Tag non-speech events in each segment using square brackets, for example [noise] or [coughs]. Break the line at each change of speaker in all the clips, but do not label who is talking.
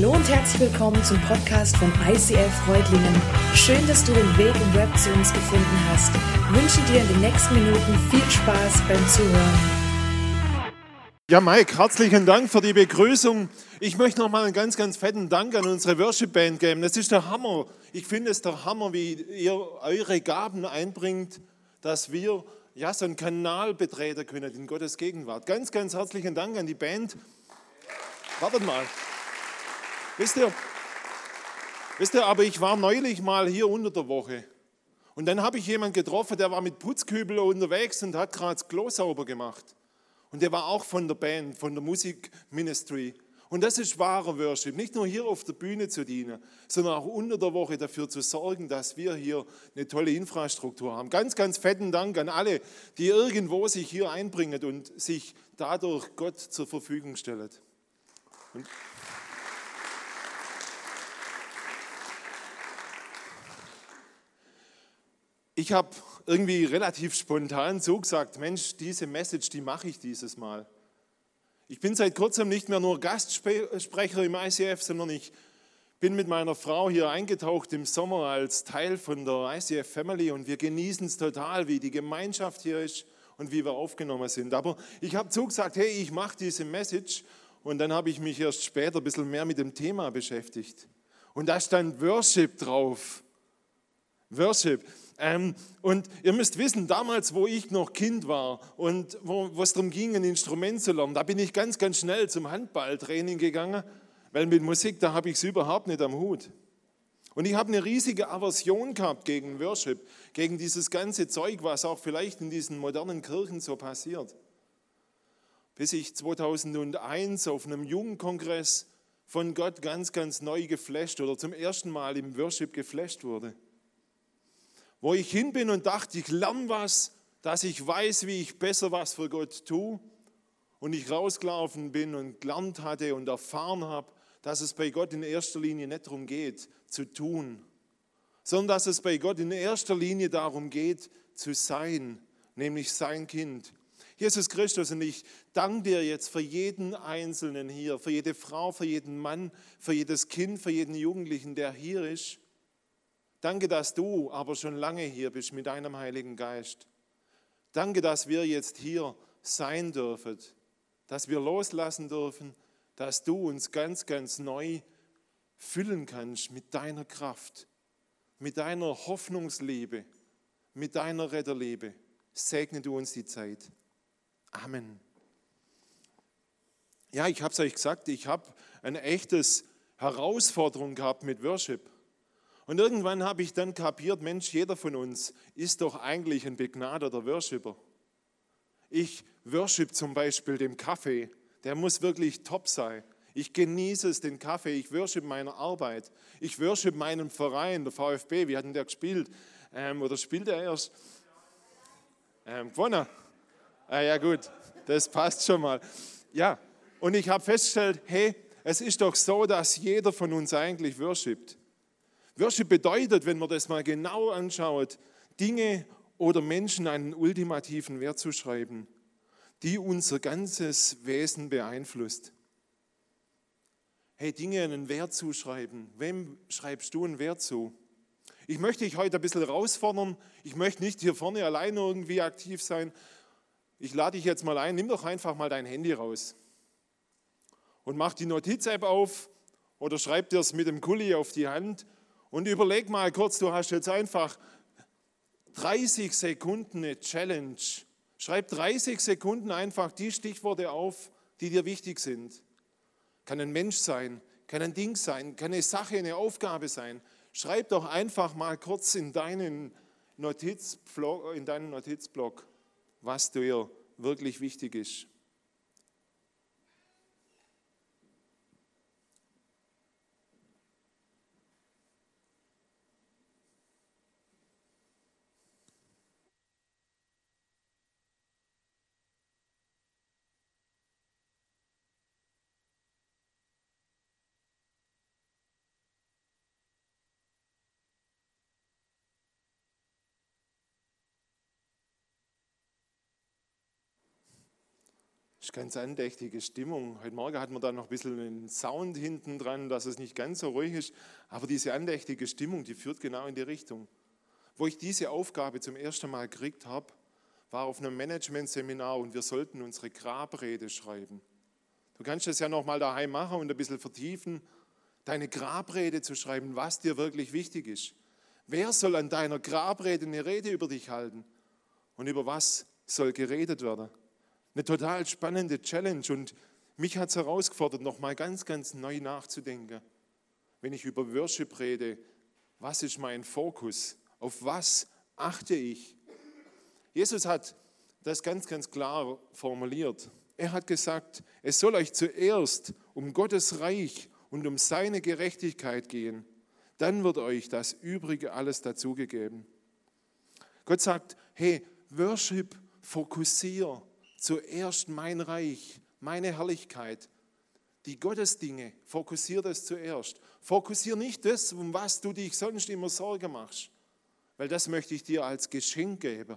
Hallo und herzlich willkommen zum Podcast von ICF Freudlingen. Schön, dass du den Weg im Web zu uns gefunden hast. Ich wünsche dir in den nächsten Minuten viel Spaß beim Zuhören.
Ja, Mike, herzlichen Dank für die Begrüßung. Ich möchte nochmal einen ganz, ganz fetten Dank an unsere Worship Band geben. Das ist der Hammer. Ich finde es der Hammer, wie ihr eure Gaben einbringt, dass wir ja, so einen Kanal betreten können in Gottes Gegenwart. Ganz, ganz herzlichen Dank an die Band. Wartet mal. Wisst ihr, wisst ihr, aber ich war neulich mal hier unter der Woche und dann habe ich jemanden getroffen, der war mit Putzkübel unterwegs und hat gerade das Klo sauber gemacht. Und der war auch von der Band, von der Musikministry. Und das ist wahrer Worship. Nicht nur hier auf der Bühne zu dienen, sondern auch unter der Woche dafür zu sorgen, dass wir hier eine tolle Infrastruktur haben. Ganz, ganz fetten Dank an alle, die irgendwo sich hier einbringen und sich dadurch Gott zur Verfügung stellen. Und ich habe irgendwie relativ spontan so gesagt, Mensch, diese Message, die mache ich dieses Mal. Ich bin seit kurzem nicht mehr nur Gastsprecher im ICF, sondern ich bin mit meiner Frau hier eingetaucht im Sommer als Teil von der ICF Family und wir genießen es total, wie die Gemeinschaft hier ist und wie wir aufgenommen sind. Aber ich habe zugesagt, hey, ich mache diese Message und dann habe ich mich erst später ein bisschen mehr mit dem Thema beschäftigt. Und da stand Worship drauf. Worship. Ähm, und ihr müsst wissen, damals, wo ich noch Kind war und wo, es darum ging, ein Instrument zu lernen, da bin ich ganz, ganz schnell zum Handballtraining gegangen, weil mit Musik, da habe ich es überhaupt nicht am Hut. Und ich habe eine riesige Aversion gehabt gegen Worship, gegen dieses ganze Zeug, was auch vielleicht in diesen modernen Kirchen so passiert. Bis ich 2001 auf einem Jugendkongress von Gott ganz, ganz neu geflasht oder zum ersten Mal im Worship geflasht wurde wo ich hin bin und dachte, ich lerne was, dass ich weiß, wie ich besser was für Gott tue. Und ich rausgelaufen bin und gelernt hatte und erfahren habe, dass es bei Gott in erster Linie nicht darum geht, zu tun, sondern dass es bei Gott in erster Linie darum geht, zu sein, nämlich sein Kind. Jesus Christus, und ich danke dir jetzt für jeden Einzelnen hier, für jede Frau, für jeden Mann, für jedes Kind, für jeden Jugendlichen, der hier ist Danke, dass du aber schon lange hier bist mit deinem Heiligen Geist. Danke, dass wir jetzt hier sein dürfen, dass wir loslassen dürfen, dass du uns ganz, ganz neu füllen kannst mit deiner Kraft, mit deiner Hoffnungsliebe, mit deiner Retterliebe. Segne du uns die Zeit. Amen. Ja, ich habe es euch gesagt, ich habe eine echte Herausforderung gehabt mit Worship. Und irgendwann habe ich dann kapiert, Mensch, jeder von uns ist doch eigentlich ein begnadeter Worshipper. Ich worship zum Beispiel dem Kaffee, der muss wirklich top sein. Ich genieße es, den Kaffee, ich worship meine Arbeit, ich worship meinen Verein, der VfB, wie hat denn der gespielt? Ähm, oder spielt er erst? Ähm, gewonnen. Ah, ja gut, das passt schon mal. Ja, und ich habe festgestellt, hey, es ist doch so, dass jeder von uns eigentlich worshipt. Worship bedeutet, wenn man das mal genau anschaut, Dinge oder Menschen einen ultimativen Wert zu schreiben, die unser ganzes Wesen beeinflusst. Hey, Dinge einen Wert zuschreiben. Wem schreibst du einen Wert zu? Ich möchte dich heute ein bisschen herausfordern. Ich möchte nicht hier vorne alleine irgendwie aktiv sein. Ich lade dich jetzt mal ein. Nimm doch einfach mal dein Handy raus und mach die Notiz-App auf oder schreib dir es mit dem Kuli auf die Hand und überleg mal kurz, du hast jetzt einfach 30 Sekunden eine Challenge. Schreib 30 Sekunden einfach die Stichworte auf, die dir wichtig sind. Kann ein Mensch sein, kann ein Ding sein, kann eine Sache, eine Aufgabe sein. Schreib doch einfach mal kurz in deinen Notizblock, in deinen Notizblock was dir wirklich wichtig ist. Ist ganz andächtige Stimmung. Heute Morgen hat man da noch ein bisschen einen Sound hinten dran, dass es nicht ganz so ruhig ist. Aber diese andächtige Stimmung, die führt genau in die Richtung. Wo ich diese Aufgabe zum ersten Mal gekriegt habe, war auf einem Managementseminar und wir sollten unsere Grabrede schreiben. Du kannst das ja noch mal daheim machen und ein bisschen vertiefen, deine Grabrede zu schreiben, was dir wirklich wichtig ist. Wer soll an deiner Grabrede eine Rede über dich halten? Und über was soll geredet werden? Eine total spannende Challenge und mich hat es herausgefordert, noch mal ganz, ganz neu nachzudenken. Wenn ich über Worship rede, was ist mein Fokus? Auf was achte ich? Jesus hat das ganz, ganz klar formuliert. Er hat gesagt, es soll euch zuerst um Gottes Reich und um seine Gerechtigkeit gehen. Dann wird euch das Übrige alles dazugegeben. Gott sagt, hey, Worship, fokussier zuerst mein Reich, meine Herrlichkeit. Die Gottesdinge, fokussier das zuerst. Fokussier nicht das, um was du dich sonst immer Sorge machst, weil das möchte ich dir als Geschenk geben.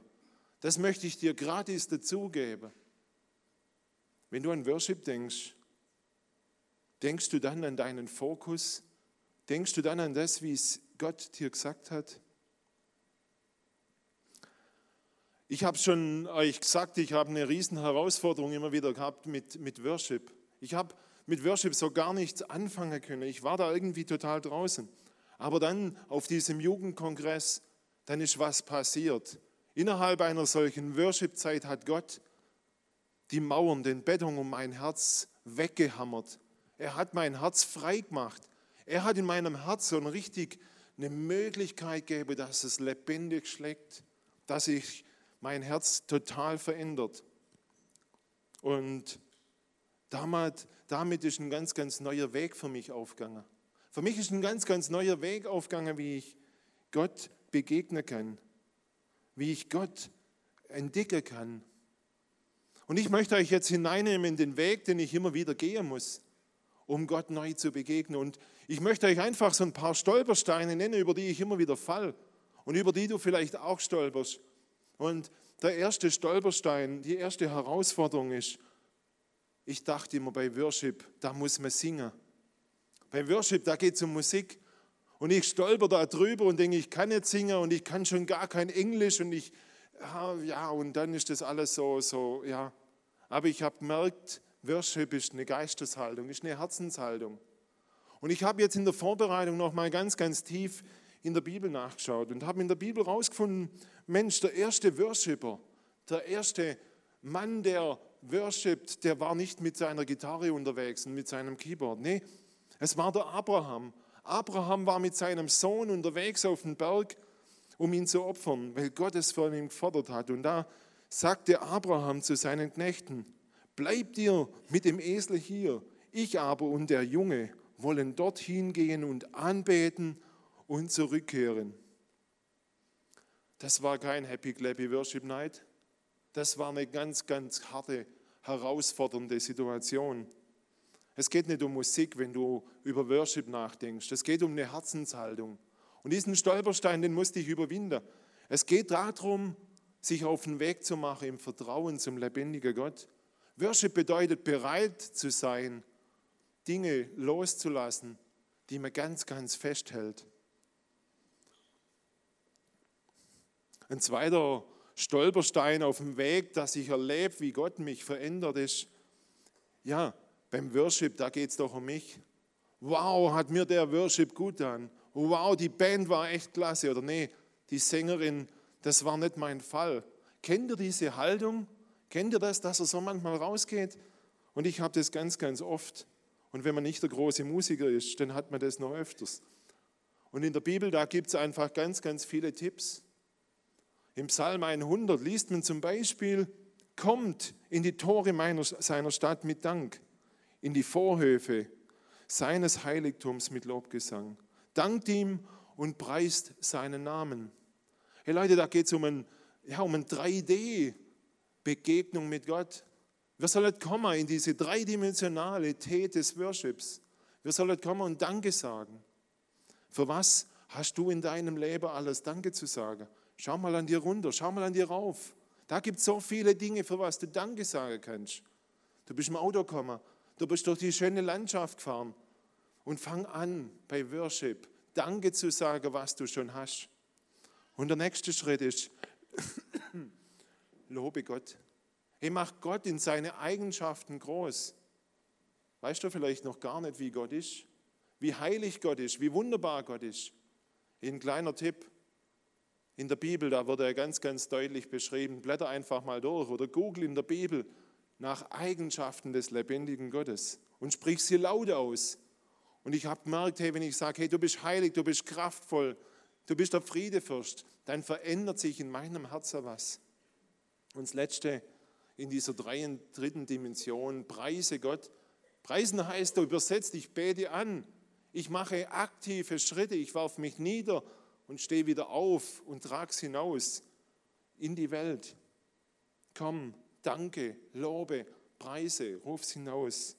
Das möchte ich dir gratis dazugeben. Wenn du an Worship denkst, denkst du dann an deinen Fokus? Denkst du dann an das, wie es Gott dir gesagt hat? Ich habe schon euch gesagt, ich habe eine riesen Herausforderung immer wieder gehabt mit, mit Worship. Ich habe mit Worship so gar nichts anfangen können. Ich war da irgendwie total draußen. Aber dann auf diesem Jugendkongress, dann ist was passiert. Innerhalb einer solchen Worship-Zeit hat Gott die Mauern, den Beton um mein Herz weggehammert. Er hat mein Herz frei gemacht. Er hat in meinem Herz so richtig eine Möglichkeit gegeben, dass es lebendig schlägt, dass ich mein Herz total verändert. Und damit, damit ist ein ganz, ganz neuer Weg für mich aufgegangen. Für mich ist ein ganz, ganz neuer Weg aufgegangen, wie ich Gott begegnen kann, wie ich Gott entdecken kann. Und ich möchte euch jetzt hineinnehmen in den Weg, den ich immer wieder gehen muss, um Gott neu zu begegnen. Und ich möchte euch einfach so ein paar Stolpersteine nennen, über die ich immer wieder fall und über die du vielleicht auch stolperst. Und der erste Stolperstein, die erste Herausforderung ist, ich dachte immer bei Worship, da muss man singen. Bei Worship, da geht es um Musik. Und ich stolper da drüber und denke, ich kann nicht singen und ich kann schon gar kein Englisch und ich, ja, und dann ist das alles so, so, ja. Aber ich habe gemerkt, Worship ist eine Geisteshaltung, ist eine Herzenshaltung. Und ich habe jetzt in der Vorbereitung noch mal ganz, ganz tief in der Bibel nachgeschaut und habe in der Bibel herausgefunden, Mensch, der erste Worshipper, der erste Mann, der worshipt, der war nicht mit seiner Gitarre unterwegs und mit seinem Keyboard. Nee, es war der Abraham. Abraham war mit seinem Sohn unterwegs auf den Berg, um ihn zu opfern, weil Gott es von ihm gefordert hat. Und da sagte Abraham zu seinen Knechten, bleibt ihr mit dem Esel hier, ich aber und der Junge wollen dorthin gehen und anbeten und zurückkehren. Das war kein Happy Clappy Worship Night. Das war eine ganz, ganz harte, herausfordernde Situation. Es geht nicht um Musik, wenn du über Worship nachdenkst. Es geht um eine Herzenshaltung. Und diesen Stolperstein, den musste ich überwinden. Es geht darum, sich auf den Weg zu machen im Vertrauen zum lebendigen Gott. Worship bedeutet bereit zu sein, Dinge loszulassen, die man ganz, ganz festhält. Ein zweiter Stolperstein auf dem Weg, dass ich erlebe, wie Gott mich verändert, ist, ja, beim Worship, da geht es doch um mich. Wow, hat mir der Worship gut getan. Wow, die Band war echt klasse. Oder nee, die Sängerin, das war nicht mein Fall. Kennt ihr diese Haltung? Kennt ihr das, dass er so manchmal rausgeht? Und ich habe das ganz, ganz oft. Und wenn man nicht der große Musiker ist, dann hat man das noch öfters. Und in der Bibel, da gibt es einfach ganz, ganz viele Tipps. Im Psalm 100 liest man zum Beispiel, kommt in die Tore meiner, seiner Stadt mit Dank, in die Vorhöfe seines Heiligtums mit Lobgesang. Dankt ihm und preist seinen Namen. Hey Leute, da geht es um ein, ja, um ein 3D-Begegnung mit Gott. Wir sollen kommen in diese Dreidimensionalität des Worships. Wir sollen kommen und Danke sagen. Für was hast du in deinem Leben alles Danke zu sagen? Schau mal an dir runter, schau mal an dir rauf. Da gibt es so viele Dinge, für was du Danke sagen kannst. Du bist im Auto gekommen. Du bist durch die schöne Landschaft gefahren. Und fang an bei Worship. Danke zu sagen, was du schon hast. Und der nächste Schritt ist, [coughs] lobe Gott. Hey, mach Gott in seine Eigenschaften groß. Weißt du vielleicht noch gar nicht, wie Gott ist? Wie heilig Gott ist, wie wunderbar Gott ist. Ein kleiner Tipp. In der Bibel, da wird er ganz, ganz deutlich beschrieben. Blätter einfach mal durch oder google in der Bibel nach Eigenschaften des lebendigen Gottes und sprich sie laut aus. Und ich habe gemerkt, hey, wenn ich sage, hey, du bist heilig, du bist kraftvoll, du bist der Friedefürst, dann verändert sich in meinem Herzen was. Und das Letzte in dieser dritten Dimension, preise Gott. Preisen heißt übersetzt, ich bete an, ich mache aktive Schritte, ich werfe mich nieder und stehe wieder auf und trage es hinaus in die Welt. Komm, danke, lobe, preise, ruf es hinaus.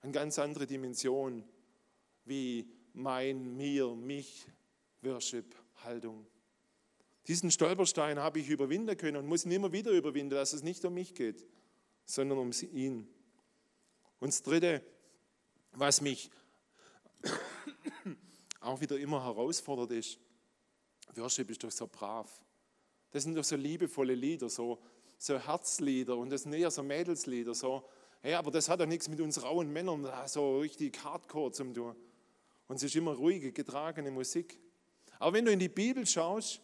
Eine ganz andere Dimension wie mein, mir, mich, Worship-Haltung. Diesen Stolperstein habe ich überwinden können und muss ihn immer wieder überwinden, dass es nicht um mich geht, sondern um ihn. Und das Dritte, was mich [coughs] auch wieder immer herausfordert, ist, Worship ist doch so brav. Das sind doch so liebevolle Lieder, so, so Herzlieder und das sind eher so Mädelslieder, so, hey, aber das hat doch nichts mit uns rauen Männern so richtig hardcore zu tun. Und es ist immer ruhige, getragene Musik. Aber wenn du in die Bibel schaust,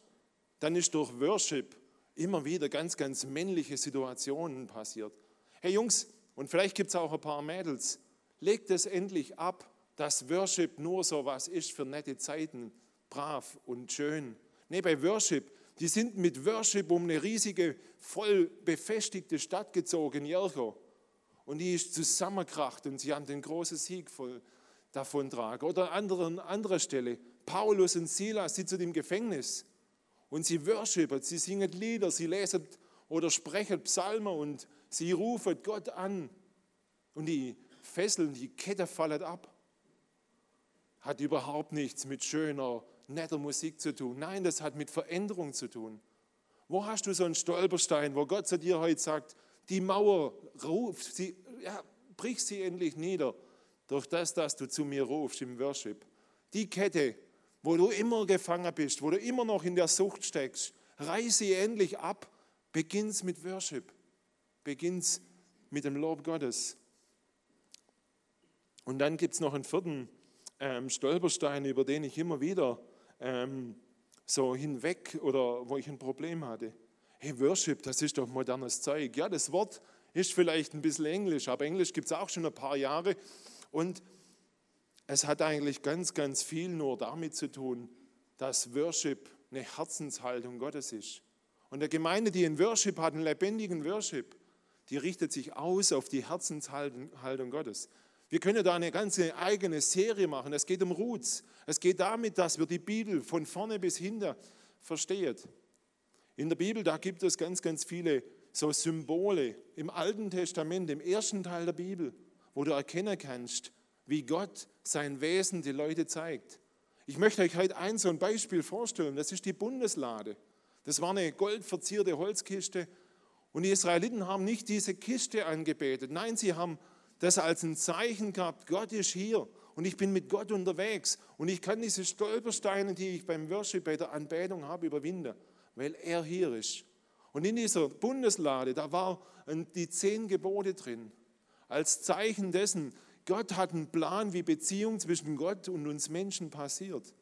dann ist durch Worship immer wieder ganz, ganz männliche Situationen passiert. Hey Jungs, und vielleicht gibt es auch ein paar Mädels, legt es endlich ab, dass Worship nur so was ist für nette Zeiten, brav und schön. Nee, bei Worship, die sind mit Worship um eine riesige, voll befestigte Stadt gezogen, Jericho. Und die ist zusammengekracht und sie haben den großen Sieg voll davontragen. Oder an anderen, anderer Stelle, Paulus und Silas sitzen im Gefängnis und sie worshipen, sie singen Lieder, sie lesen oder sprechen Psalmen und sie rufen Gott an. Und die Fesseln, die Kette fallen ab. Hat überhaupt nichts mit schöner, netter Musik zu tun. Nein, das hat mit Veränderung zu tun. Wo hast du so einen Stolperstein, wo Gott zu dir heute sagt, die Mauer ruft, sie, ja, brich sie endlich nieder durch das, dass du zu mir rufst im Worship. Die Kette, wo du immer gefangen bist, wo du immer noch in der Sucht steckst, reiß sie endlich ab. Beginn's mit Worship. Beginn's mit dem Lob Gottes. Und dann gibt es noch einen vierten ähm, Stolperstein, über den ich immer wieder ähm, so hinweg oder wo ich ein Problem hatte. Hey, Worship, das ist doch modernes Zeug. Ja, das Wort ist vielleicht ein bisschen Englisch, aber Englisch gibt es auch schon ein paar Jahre. Und es hat eigentlich ganz, ganz viel nur damit zu tun, dass Worship eine Herzenshaltung Gottes ist. Und der Gemeinde, die einen Worship hat, einen lebendigen Worship, die richtet sich aus auf die Herzenshaltung Gottes. Wir können da eine ganze eigene Serie machen. Es geht um Roots. Es geht damit, dass wir die Bibel von vorne bis hinten verstehen. In der Bibel, da gibt es ganz, ganz viele so Symbole im Alten Testament, im ersten Teil der Bibel, wo du erkennen kannst, wie Gott sein Wesen die Leute zeigt. Ich möchte euch heute ein so ein Beispiel vorstellen. Das ist die Bundeslade. Das war eine goldverzierte Holzkiste. Und die Israeliten haben nicht diese Kiste angebetet. Nein, sie haben das als ein Zeichen gehabt, Gott ist hier und ich bin mit Gott unterwegs und ich kann diese Stolpersteine, die ich beim Worship, bei der Anbetung habe, überwinden, weil er hier ist. Und in dieser Bundeslade, da waren die zehn Gebote drin, als Zeichen dessen, Gott hat einen Plan, wie Beziehung zwischen Gott und uns Menschen passiert.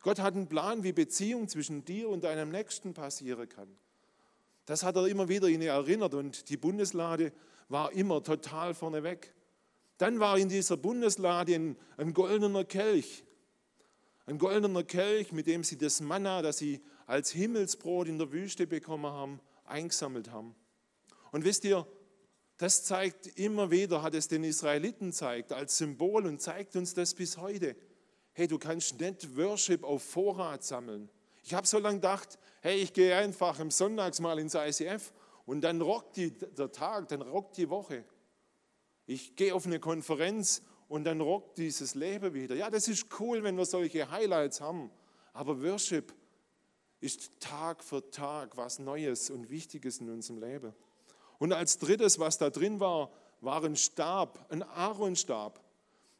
Gott hat einen Plan, wie Beziehung zwischen dir und deinem Nächsten passieren kann. Das hat er immer wieder ihn erinnert und die Bundeslade war immer total vorneweg. Dann war in dieser Bundeslade ein, ein goldener Kelch. Ein goldener Kelch, mit dem sie das Manna, das sie als Himmelsbrot in der Wüste bekommen haben, eingesammelt haben. Und wisst ihr, das zeigt immer wieder, hat es den Israeliten zeigt als Symbol und zeigt uns das bis heute. Hey, du kannst nicht Worship auf Vorrat sammeln. Ich habe so lange gedacht, hey, ich gehe einfach im Sonntags mal ins ICF und dann rockt die, der Tag, dann rockt die Woche. Ich gehe auf eine Konferenz und dann rockt dieses Leben wieder. Ja, das ist cool, wenn wir solche Highlights haben. Aber Worship ist Tag für Tag was Neues und Wichtiges in unserem Leben. Und als drittes, was da drin war, war ein Stab, ein Aaronstab.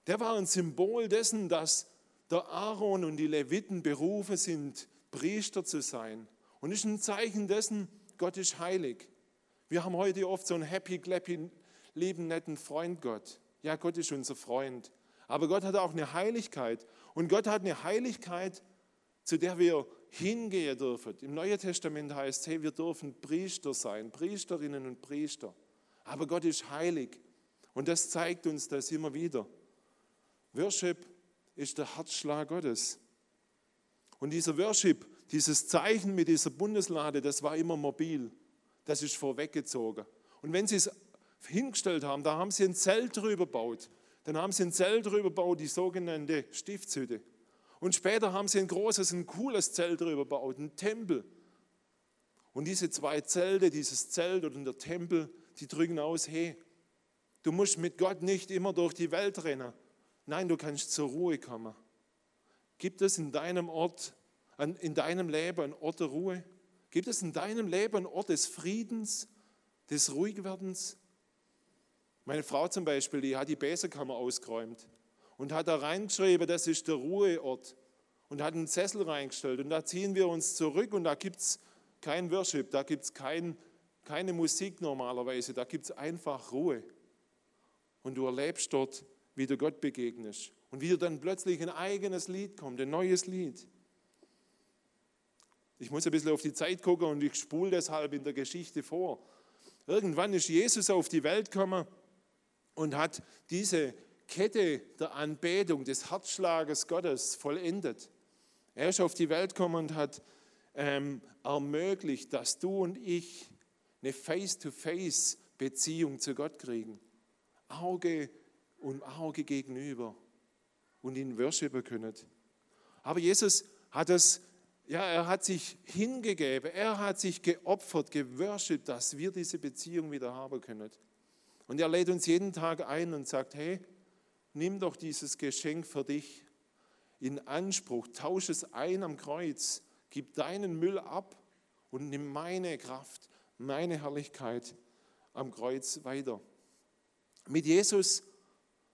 Der war ein Symbol dessen, dass der Aaron und die Leviten berufen sind, Priester zu sein. Und ist ein Zeichen dessen, Gott ist heilig. Wir haben heute oft so einen happy, clappy, lieben, netten Freund Gott. Ja, Gott ist unser Freund. Aber Gott hat auch eine Heiligkeit. Und Gott hat eine Heiligkeit, zu der wir hingehen dürfen. Im Neuen Testament heißt es, hey, wir dürfen Priester sein, Priesterinnen und Priester. Aber Gott ist heilig. Und das zeigt uns das immer wieder. Worship ist der Herzschlag Gottes. Und dieser Worship, dieses Zeichen mit dieser Bundeslade, das war immer mobil. Das ist vorweggezogen. Und wenn sie es hingestellt haben, da haben sie ein Zelt drüber gebaut. Dann haben sie ein Zelt drüber gebaut, die sogenannte Stiftshütte. Und später haben sie ein großes, ein cooles Zelt drüber gebaut, ein Tempel. Und diese zwei Zelte, dieses Zelt und der Tempel, die drücken aus, hey, du musst mit Gott nicht immer durch die Welt rennen. Nein, du kannst zur Ruhe kommen. Gibt es in deinem Ort, in deinem Leben einen Ort der Ruhe? Gibt es in deinem Leben einen Ort des Friedens, des Ruhigwerdens? Meine Frau zum Beispiel, die hat die Besenkammer ausgeräumt und hat da reingeschrieben, das ist der Ruheort und hat einen Sessel reingestellt. Und da ziehen wir uns zurück und da gibt es kein Worship, da gibt es kein, keine Musik normalerweise, da gibt es einfach Ruhe. Und du erlebst dort wie du Gott begegnest und wie dir dann plötzlich ein eigenes Lied kommt, ein neues Lied. Ich muss ein bisschen auf die Zeit gucken und ich spule deshalb in der Geschichte vor. Irgendwann ist Jesus auf die Welt gekommen und hat diese Kette der Anbetung, des Herzschlages Gottes vollendet. Er ist auf die Welt gekommen und hat ähm, ermöglicht, dass du und ich eine Face-to-Face-Beziehung zu Gott kriegen. Auge und Auge gegenüber und ihn worshipen können. Aber Jesus hat es, ja, er hat sich hingegeben, er hat sich geopfert, geworshipped, dass wir diese Beziehung wieder haben können. Und er lädt uns jeden Tag ein und sagt, hey, nimm doch dieses Geschenk für dich in Anspruch, tausche es ein am Kreuz, gib deinen Müll ab und nimm meine Kraft, meine Herrlichkeit am Kreuz weiter. Mit Jesus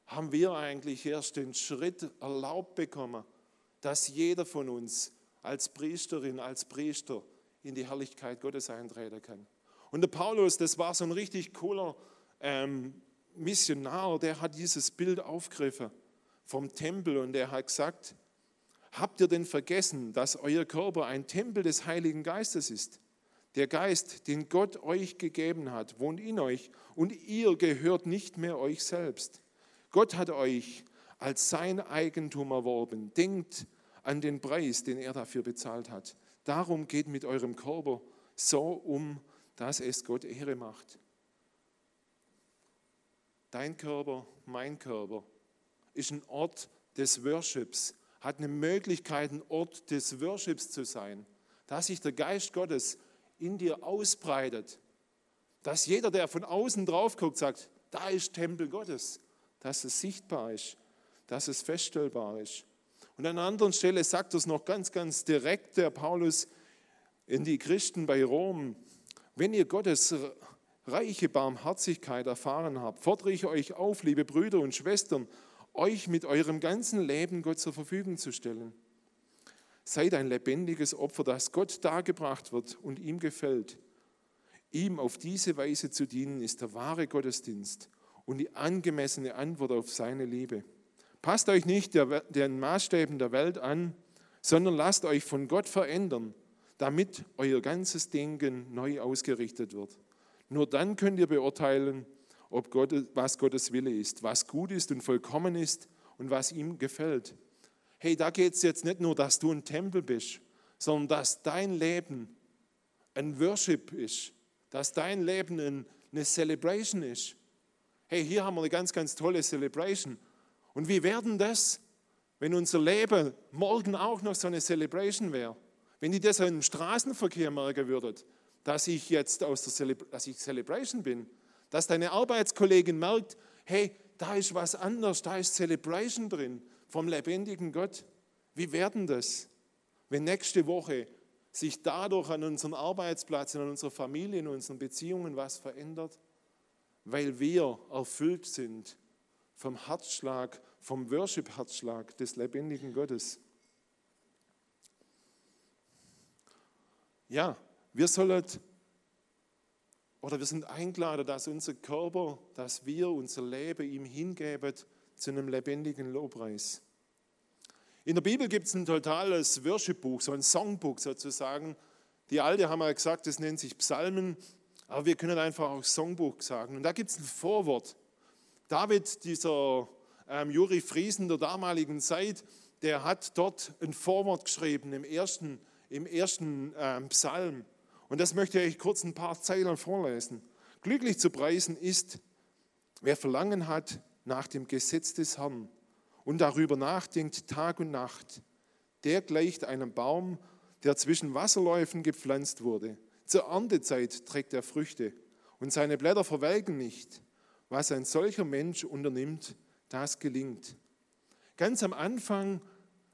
haben wir eigentlich erst den Schritt erlaubt bekommen, dass jeder von uns als Priesterin, als Priester in die Herrlichkeit Gottes eintreten kann. Und der Paulus, das war so ein richtig cooler ähm, Missionar, der hat dieses Bild aufgegriffen vom Tempel und der hat gesagt, habt ihr denn vergessen, dass euer Körper ein Tempel des Heiligen Geistes ist? Der Geist, den Gott euch gegeben hat, wohnt in euch und ihr gehört nicht mehr euch selbst. Gott hat euch als sein Eigentum erworben. Denkt an den Preis, den er dafür bezahlt hat. Darum geht mit eurem Körper so um, dass es Gott Ehre macht. Dein Körper, mein Körper ist ein Ort des Worships, hat eine Möglichkeit, ein Ort des Worships zu sein, dass sich der Geist Gottes in dir ausbreitet, dass jeder, der von außen drauf guckt, sagt, da ist Tempel Gottes dass es sichtbar ist, dass es feststellbar ist. Und an einer anderen Stelle sagt es noch ganz, ganz direkt der Paulus in die Christen bei Rom, wenn ihr Gottes reiche Barmherzigkeit erfahren habt, fordere ich euch auf, liebe Brüder und Schwestern, euch mit eurem ganzen Leben Gott zur Verfügung zu stellen. Seid ein lebendiges Opfer, das Gott dargebracht wird und ihm gefällt. Ihm auf diese Weise zu dienen, ist der wahre Gottesdienst und die angemessene Antwort auf seine Liebe. Passt euch nicht den Maßstäben der Welt an, sondern lasst euch von Gott verändern, damit euer ganzes Denken neu ausgerichtet wird. Nur dann könnt ihr beurteilen, ob Gott, was Gottes Wille ist, was gut ist und vollkommen ist und was ihm gefällt. Hey, da geht es jetzt nicht nur, dass du ein Tempel bist, sondern dass dein Leben ein Worship ist, dass dein Leben eine Celebration ist, hey, hier haben wir eine ganz, ganz tolle Celebration. Und wie werden das, wenn unser Leben morgen auch noch so eine Celebration wäre? Wenn die das im Straßenverkehr merken würdet, dass ich jetzt aus der Celebra dass ich Celebration bin, dass deine Arbeitskollegin merkt, hey, da ist was anderes, da ist Celebration drin vom lebendigen Gott. Wie werden das, wenn nächste Woche sich dadurch an unserem Arbeitsplatz, in unserer Familie, in unseren Beziehungen was verändert? weil wir erfüllt sind vom Herzschlag, vom Worship-Herzschlag des lebendigen Gottes. Ja, wir sollen oder wir sind eingeladen, dass unser Körper, dass wir unser Leben ihm hingeben zu einem lebendigen Lobpreis. In der Bibel gibt es ein totales Worship-Buch, so ein Songbuch sozusagen. Die Alte haben mal gesagt, das nennt sich Psalmen, aber wir können einfach auch Songbuch sagen. Und da gibt es ein Vorwort. David, dieser ähm, Juri Friesen der damaligen Zeit, der hat dort ein Vorwort geschrieben im ersten, im ersten ähm, Psalm. Und das möchte ich kurz ein paar Zeilen vorlesen. Glücklich zu preisen ist, wer Verlangen hat nach dem Gesetz des Herrn und darüber nachdenkt Tag und Nacht. Der gleicht einem Baum, der zwischen Wasserläufen gepflanzt wurde. Zur Erntezeit trägt er Früchte und seine Blätter verwelken nicht. Was ein solcher Mensch unternimmt, das gelingt. Ganz am Anfang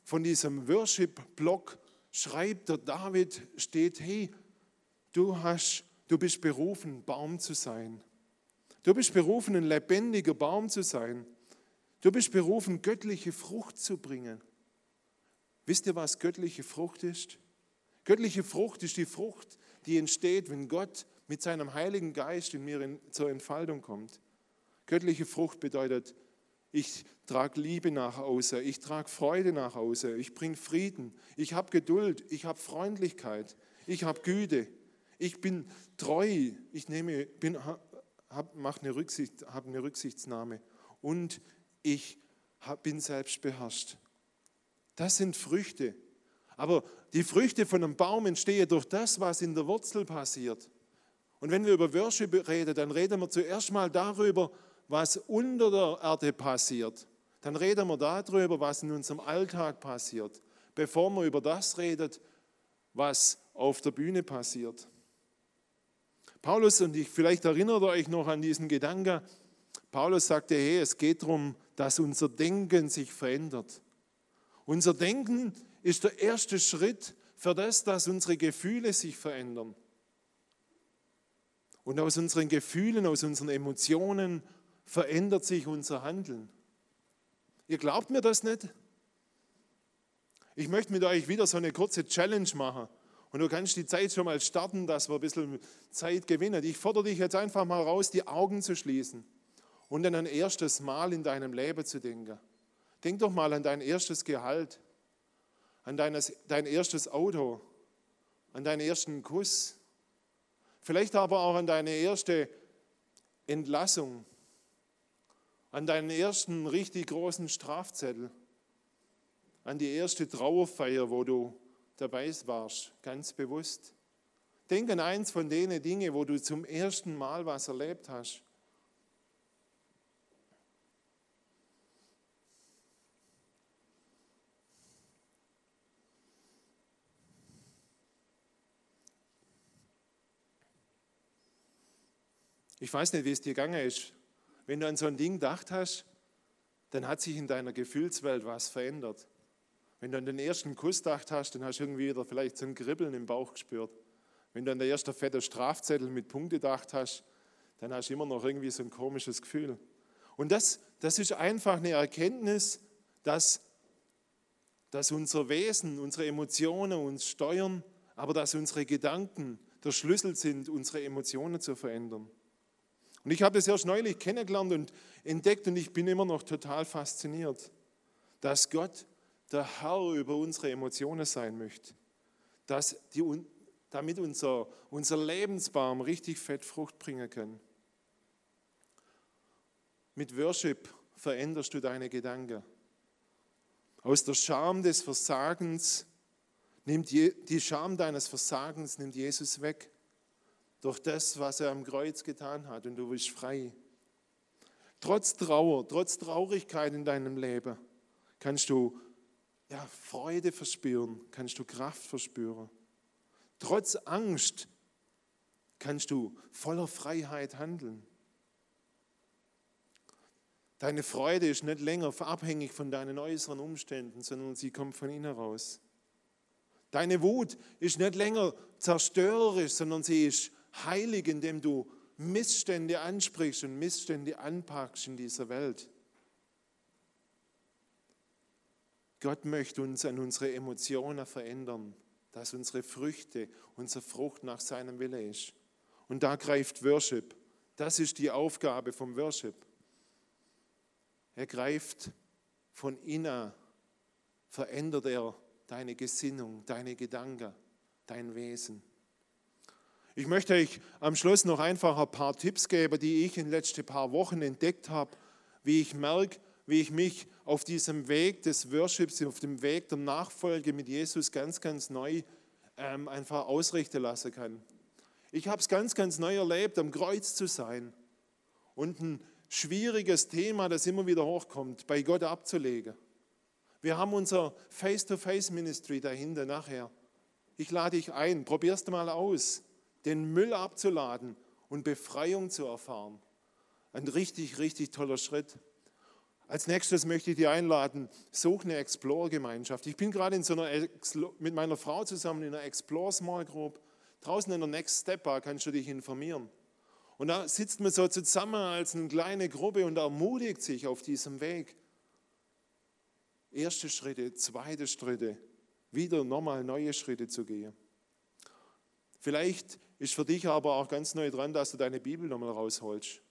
von diesem Worship-Block schreibt der David, steht, hey, du, hast, du bist berufen, Baum zu sein. Du bist berufen, ein lebendiger Baum zu sein. Du bist berufen, göttliche Frucht zu bringen. Wisst ihr, was göttliche Frucht ist? Göttliche Frucht ist die Frucht, die entsteht, wenn Gott mit seinem Heiligen Geist in mir in, zur Entfaltung kommt. Göttliche Frucht bedeutet, ich trage Liebe nach außen, ich trage Freude nach außen, ich bringe Frieden, ich habe Geduld, ich habe Freundlichkeit, ich habe Güte, ich bin treu, ich nehme, bin, hab, mach eine Rücksicht, habe eine Rücksichtsnahme und ich hab, bin selbst beherrscht. Das sind Früchte. Aber die Früchte von einem Baum entstehen durch das, was in der Wurzel passiert. Und wenn wir über Worship reden, dann reden wir zuerst mal darüber, was unter der Erde passiert. Dann reden wir darüber, was in unserem Alltag passiert, bevor wir über das reden, was auf der Bühne passiert. Paulus, und ich, vielleicht erinnert ihr euch noch an diesen Gedanken, Paulus sagte, hey, es geht darum, dass unser Denken sich verändert. Unser Denken ist der erste Schritt für das, dass unsere Gefühle sich verändern. Und aus unseren Gefühlen, aus unseren Emotionen verändert sich unser Handeln. Ihr glaubt mir das nicht? Ich möchte mit euch wieder so eine kurze Challenge machen. Und du kannst die Zeit schon mal starten, dass wir ein bisschen Zeit gewinnen. Ich fordere dich jetzt einfach mal raus, die Augen zu schließen und an ein erstes Mal in deinem Leben zu denken. Denk doch mal an dein erstes Gehalt, an deines, dein erstes Auto, an deinen ersten Kuss, vielleicht aber auch an deine erste Entlassung, an deinen ersten richtig großen Strafzettel, an die erste Trauerfeier, wo du dabei warst, ganz bewusst. Denk an eins von denen Dingen, wo du zum ersten Mal was erlebt hast. Ich weiß nicht, wie es dir gegangen ist. Wenn du an so ein Ding gedacht hast, dann hat sich in deiner Gefühlswelt was verändert. Wenn du an den ersten Kuss gedacht hast, dann hast du irgendwie wieder vielleicht so ein Kribbeln im Bauch gespürt. Wenn du an der ersten fette Strafzettel mit Punkte gedacht hast, dann hast du immer noch irgendwie so ein komisches Gefühl. Und das, das ist einfach eine Erkenntnis, dass, dass unser Wesen, unsere Emotionen uns steuern, aber dass unsere Gedanken der Schlüssel sind, unsere Emotionen zu verändern. Und ich habe das erst neulich kennengelernt und entdeckt und ich bin immer noch total fasziniert, dass Gott der Herr über unsere Emotionen sein möchte, dass die, damit unser, unser Lebensbaum richtig fett Frucht bringen kann. Mit Worship veränderst du deine Gedanken. Aus der Scham des Versagens nimmt Je, die Scham deines Versagens nimmt Jesus weg durch das, was er am Kreuz getan hat und du bist frei. Trotz Trauer, trotz Traurigkeit in deinem Leben kannst du ja, Freude verspüren, kannst du Kraft verspüren. Trotz Angst kannst du voller Freiheit handeln. Deine Freude ist nicht länger abhängig von deinen äußeren Umständen, sondern sie kommt von innen heraus. Deine Wut ist nicht länger zerstörerisch, sondern sie ist heilig, indem du Missstände ansprichst und Missstände anpackst in dieser Welt. Gott möchte uns an unsere Emotionen verändern, dass unsere Früchte, unsere Frucht nach seinem Wille ist. Und da greift Worship. Das ist die Aufgabe vom Worship. Er greift von innen, verändert er deine Gesinnung, deine Gedanken, dein Wesen. Ich möchte euch am Schluss noch einfach ein paar Tipps geben, die ich in den letzten paar Wochen entdeckt habe, wie ich merke, wie ich mich auf diesem Weg des Worships, auf dem Weg der Nachfolge mit Jesus ganz, ganz neu ähm, einfach ausrichten lassen kann. Ich habe es ganz, ganz neu erlebt, am Kreuz zu sein und ein schwieriges Thema, das immer wieder hochkommt, bei Gott abzulegen. Wir haben unser Face-to-Face-Ministry dahinter nachher. Ich lade dich ein, probierst mal aus, den Müll abzuladen und Befreiung zu erfahren. Ein richtig, richtig toller Schritt. Als nächstes möchte ich dich einladen, such eine Explore-Gemeinschaft. Ich bin gerade in so einer, mit meiner Frau zusammen in einer Explore Small Group. Draußen in der Next Step Bar kannst du dich informieren. Und da sitzt man so zusammen als eine kleine Gruppe und ermutigt sich auf diesem Weg. Erste Schritte, zweite Schritte, wieder nochmal neue Schritte zu gehen. Vielleicht ist für dich aber auch ganz neu dran, dass du deine Bibel nochmal rausholst.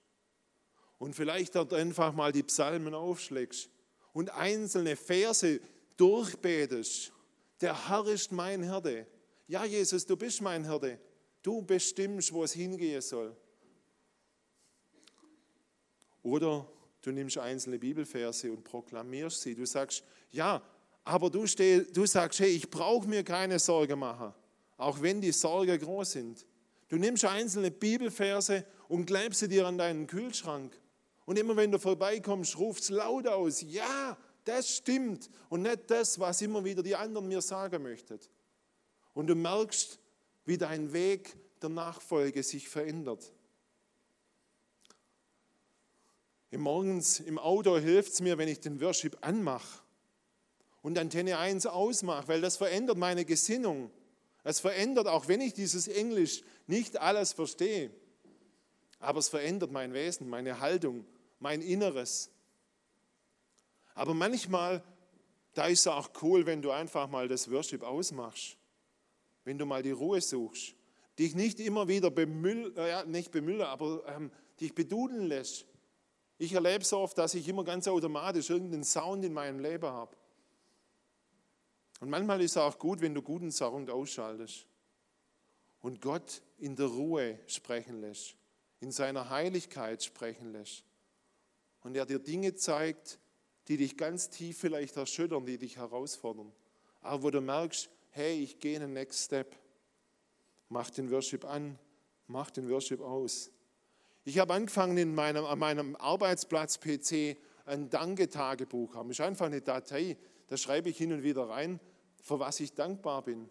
Und vielleicht dort einfach mal die Psalmen aufschlägst und einzelne Verse durchbetest. Der Herr ist mein Herde. Ja, Jesus, du bist mein Herde. Du bestimmst, wo es hingehen soll. Oder du nimmst einzelne Bibelverse und proklamierst sie. Du sagst, ja, aber du, steh, du sagst, hey, ich brauche mir keine Sorge machen, auch wenn die Sorgen groß sind. Du nimmst einzelne Bibelverse und klebst sie dir an deinen Kühlschrank. Und immer wenn du vorbeikommst, rufst laut aus, ja, das stimmt. Und nicht das, was immer wieder die anderen mir sagen möchten. Und du merkst, wie dein Weg der Nachfolge sich verändert. Morgens im Auto hilft es mir, wenn ich den Worship anmache und Antenne 1 ausmache, weil das verändert meine Gesinnung. Es verändert, auch wenn ich dieses Englisch nicht alles verstehe, aber es verändert mein Wesen, meine Haltung, mein Inneres. Aber manchmal, da ist es auch cool, wenn du einfach mal das Worship ausmachst, wenn du mal die Ruhe suchst, dich nicht immer wieder bemüll, äh, nicht bemüllen, aber ähm, dich bedudeln lässt ich erlebe so oft, dass ich immer ganz automatisch irgendeinen Sound in meinem Leben habe. Und manchmal ist es auch gut, wenn du guten Sound ausschaltest und Gott in der Ruhe sprechen lässt, in seiner Heiligkeit sprechen lässt. Und er dir Dinge zeigt, die dich ganz tief vielleicht erschüttern, die dich herausfordern. Aber wo du merkst, hey, ich gehe einen Next Step. Mach den Worship an, mach den Worship aus. Ich habe angefangen, in meinem, an meinem Arbeitsplatz-PC ein Danke-Tagebuch haben. Ist einfach eine Datei, da schreibe ich hin und wieder rein, für was ich dankbar bin.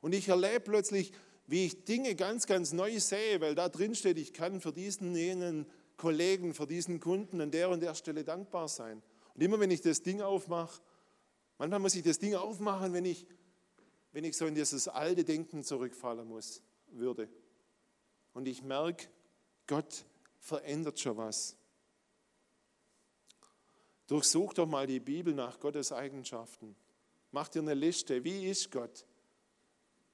Und ich erlebe plötzlich, wie ich Dinge ganz, ganz neu sehe, weil da drin steht, ich kann für diesen, jenen Kollegen, für diesen Kunden an der und der Stelle dankbar sein. Und immer wenn ich das Ding aufmache, manchmal muss ich das Ding aufmachen, wenn ich, wenn ich so in dieses alte Denken zurückfallen muss, würde. Und ich merke, Gott verändert schon was. Durchsuch doch mal die Bibel nach Gottes Eigenschaften. Mach dir eine Liste. Wie ist Gott?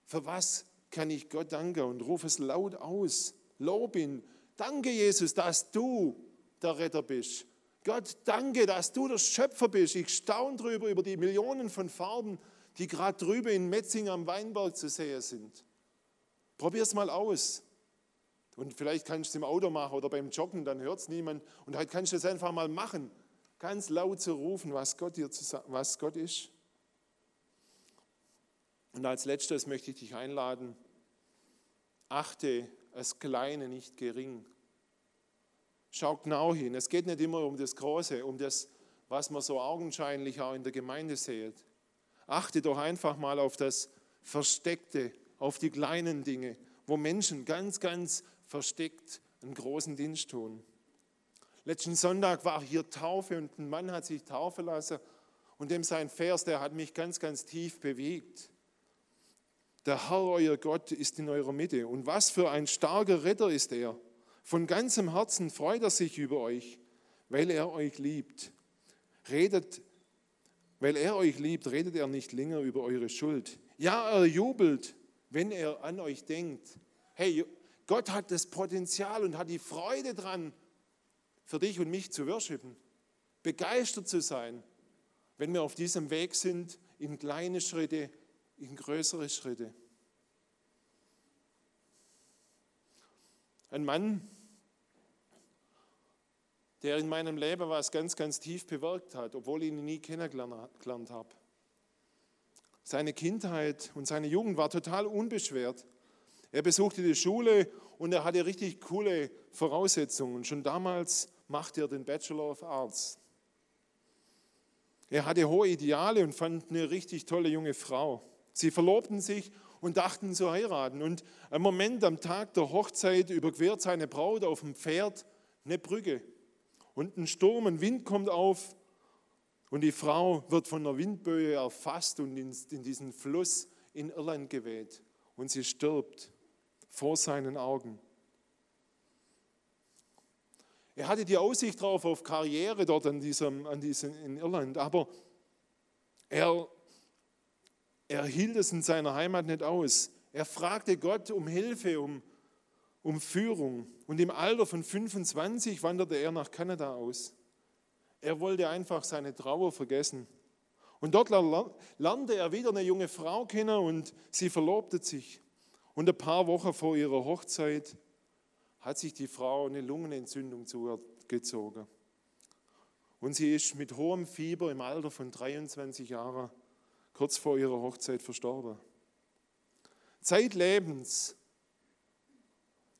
Für was kann ich Gott danken? Und ruf es laut aus. Lob ihn. Danke, Jesus, dass du der Retter bist. Gott, danke, dass du der Schöpfer bist. Ich staune drüber über die Millionen von Farben, die gerade drüben in Metzing am Weinberg zu sehen sind. Probier es mal aus. Und vielleicht kannst du es im Auto machen oder beim Joggen, dann hört es niemand. Und heute kannst du es einfach mal machen, ganz laut zu rufen, was Gott, dir zu, was Gott ist. Und als letztes möchte ich dich einladen, achte das Kleine nicht gering. Schau genau hin. Es geht nicht immer um das Große, um das, was man so augenscheinlich auch in der Gemeinde sieht. Achte doch einfach mal auf das Versteckte, auf die kleinen Dinge, wo Menschen ganz, ganz versteckt einen großen Dienst tun. Letzten Sonntag war hier Taufe und ein Mann hat sich taufen lassen und dem sein Vers, der hat mich ganz, ganz tief bewegt. Der Herr, euer Gott, ist in eurer Mitte. Und was für ein starker Retter ist er. Von ganzem Herzen freut er sich über euch, weil er euch liebt. Redet, weil er euch liebt, redet er nicht länger über eure Schuld. Ja, er jubelt, wenn er an euch denkt. Hey, Gott hat das Potenzial und hat die Freude dran, für dich und mich zu worshipen, begeistert zu sein, wenn wir auf diesem Weg sind, in kleine Schritte, in größere Schritte. Ein Mann, der in meinem Leben was ganz, ganz tief bewirkt hat, obwohl ich ihn nie kennengelernt habe. Seine Kindheit und seine Jugend war total unbeschwert. Er besuchte die Schule und er hatte richtig coole Voraussetzungen. Schon damals machte er den Bachelor of Arts. Er hatte hohe Ideale und fand eine richtig tolle junge Frau. Sie verlobten sich und dachten zu heiraten. Und am Moment am Tag der Hochzeit überquert seine Braut auf dem Pferd eine Brücke. Und ein Sturm, ein Wind kommt auf und die Frau wird von einer Windböe erfasst und in, in diesen Fluss in Irland geweht. Und sie stirbt vor seinen Augen. Er hatte die Aussicht drauf auf Karriere dort an diesem, an diesem, in Irland, aber er, er hielt es in seiner Heimat nicht aus. Er fragte Gott um Hilfe, um, um Führung. Und im Alter von 25 wanderte er nach Kanada aus. Er wollte einfach seine Trauer vergessen. Und dort lernte er wieder eine junge Frau kennen und sie verlobte sich. Und ein paar Wochen vor ihrer Hochzeit hat sich die Frau eine Lungenentzündung zugezogen. Und sie ist mit hohem Fieber im Alter von 23 Jahren kurz vor ihrer Hochzeit verstorben. Zeitlebens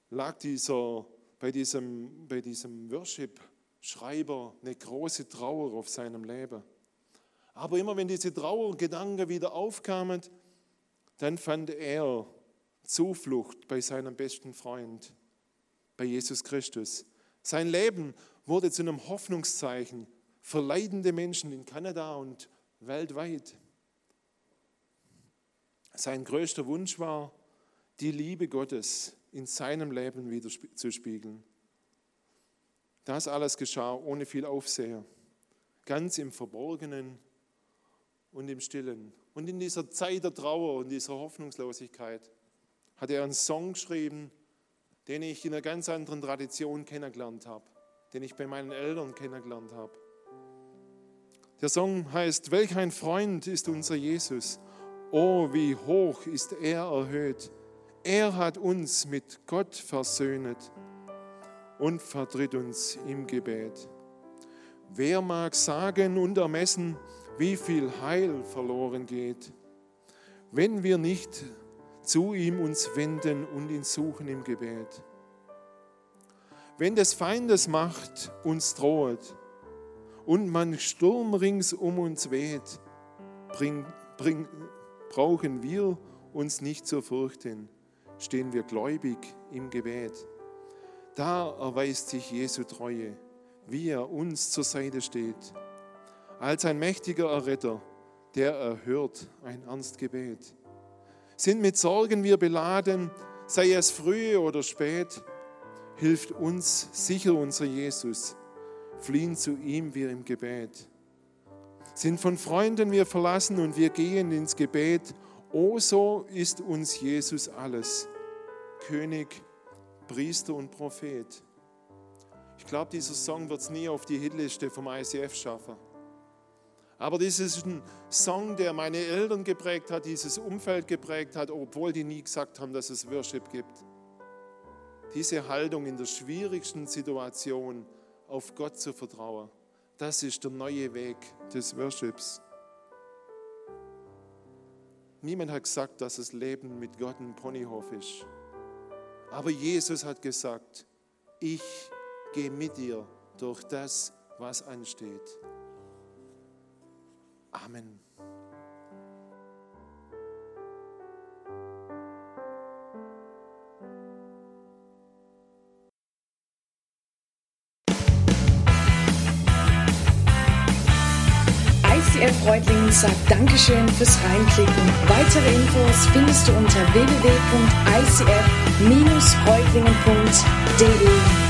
lag dieser, bei diesem, bei diesem Worship-Schreiber eine große Trauer auf seinem Leben. Aber immer wenn diese Trauergedanken wieder aufkamen, dann fand er Zuflucht bei seinem besten Freund bei Jesus Christus. Sein Leben wurde zu einem Hoffnungszeichen für leidende Menschen in Kanada und weltweit. Sein größter Wunsch war, die Liebe Gottes in seinem Leben wieder zu spiegeln. Das alles geschah ohne viel Aufseher, ganz im Verborgenen und im Stillen. Und in dieser Zeit der Trauer und dieser Hoffnungslosigkeit hat er einen Song geschrieben, den ich in einer ganz anderen Tradition kennengelernt habe, den ich bei meinen Eltern kennengelernt habe. Der Song heißt, welch ein Freund ist unser Jesus. Oh, wie hoch ist er erhöht. Er hat uns mit Gott versöhnet und vertritt uns im Gebet. Wer mag sagen und ermessen, wie viel Heil verloren geht, wenn wir nicht zu ihm uns wenden und ihn suchen im Gebet. Wenn des Feindes Macht uns droht und man Sturm rings um uns weht, bring, bring, brauchen wir uns nicht zu fürchten, stehen wir gläubig im Gebet. Da erweist sich Jesu Treue, wie er uns zur Seite steht, als ein mächtiger Erretter, der erhört ein ernst Gebet. Sind mit Sorgen wir beladen, sei es früh oder spät, hilft uns sicher unser Jesus, fliehen zu ihm wir im Gebet. Sind von Freunden wir verlassen und wir gehen ins Gebet, o so ist uns Jesus alles, König, Priester und Prophet. Ich glaube, dieser Song wird es nie auf die Hitliste vom ICF schaffen. Aber das ist ein Song, der meine Eltern geprägt hat, dieses Umfeld geprägt hat, obwohl die nie gesagt haben, dass es Worship gibt. Diese Haltung in der schwierigsten Situation auf Gott zu vertrauen, das ist der neue Weg des Worships. Niemand hat gesagt, dass das Leben mit Gott ein Ponyhof ist. Aber Jesus hat gesagt, ich gehe mit dir durch das, was ansteht. Amen.
Reutlingen sagt Dankeschön fürs Reinklicken. Weitere Infos findest du unter www.icf-reutlingen.de.